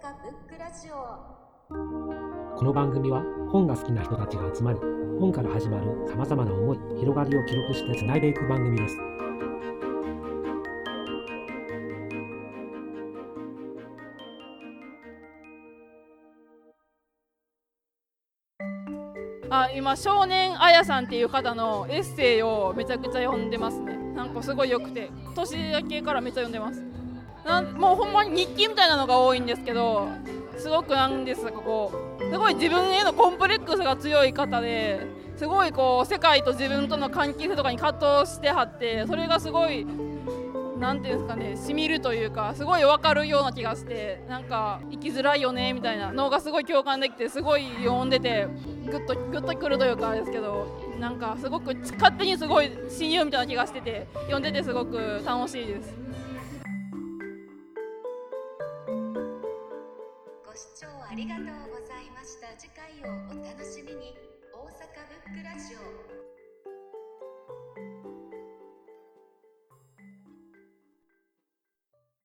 ブックラジオ。この番組は本が好きな人たちが集まり本から始まるさまざまな思い広がりを記録してつないでいく番組です。あ今少年あやさんっていう方のエッセイをめちゃくちゃ読んでますね。なんかすごい良くて年明けからめっちゃ読んでますなんもうほんまに日記みたいなのが多いんですけどすごくなんですかこうすごい自分へのコンプレックスが強い方ですごいこう世界と自分との関係性とかに葛藤してはってそれがすごいなんていうんですかねしみるというかすごい分かるような気がしてなんか生きづらいよねみたいなのがすごい共感できてすごい読んでてグッとグッとくるというかですけどなんかすごく勝手にすごい親友みたいな気がしてて読んでてすごく楽しいです。ご視聴ありがとうございました。次回をお楽しみ